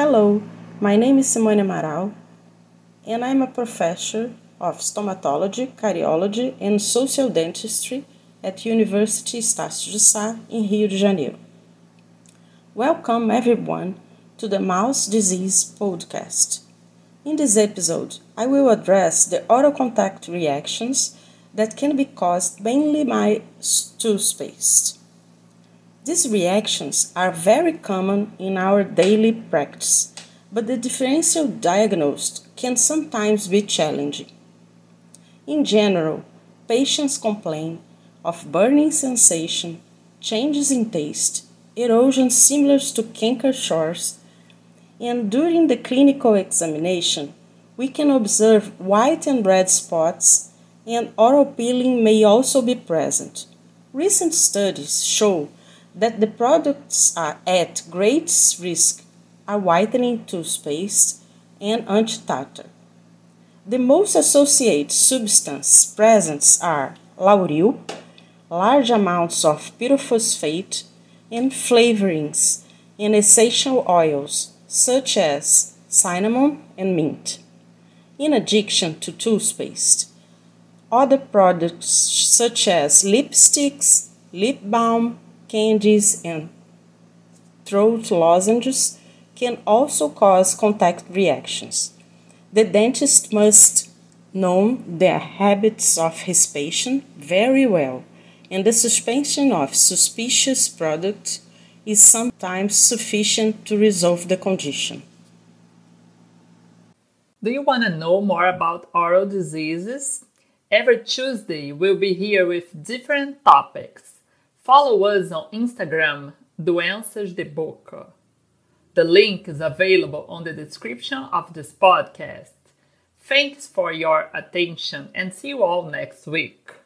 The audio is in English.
Hello, my name is Simone Amaral, and I'm a professor of stomatology, cariology, and social dentistry at University Estácio de Sá in Rio de Janeiro. Welcome everyone to the Mouth Disease Podcast. In this episode, I will address the oral contact reactions that can be caused mainly by toothpaste. These reactions are very common in our daily practice, but the differential diagnosis can sometimes be challenging. In general, patients complain of burning sensation, changes in taste, erosion similar to canker sores, and during the clinical examination, we can observe white and red spots, and oral peeling may also be present. Recent studies show that the products are at greatest risk are whitening toothpaste and anti-tartar. The most associated substances present are lauryl, large amounts of pyrophosphate, and flavorings and essential oils such as cinnamon and mint. In addition to toothpaste, other products such as lipsticks, lip balm, candies, and throat lozenges can also cause contact reactions. The dentist must know the habits of his patient very well, and the suspension of suspicious products is sometimes sufficient to resolve the condition. Do you want to know more about oral diseases? Every Tuesday, we'll be here with different topics. Follow us on Instagram, Doenças de Boca. The link is available on the description of this podcast. Thanks for your attention and see you all next week.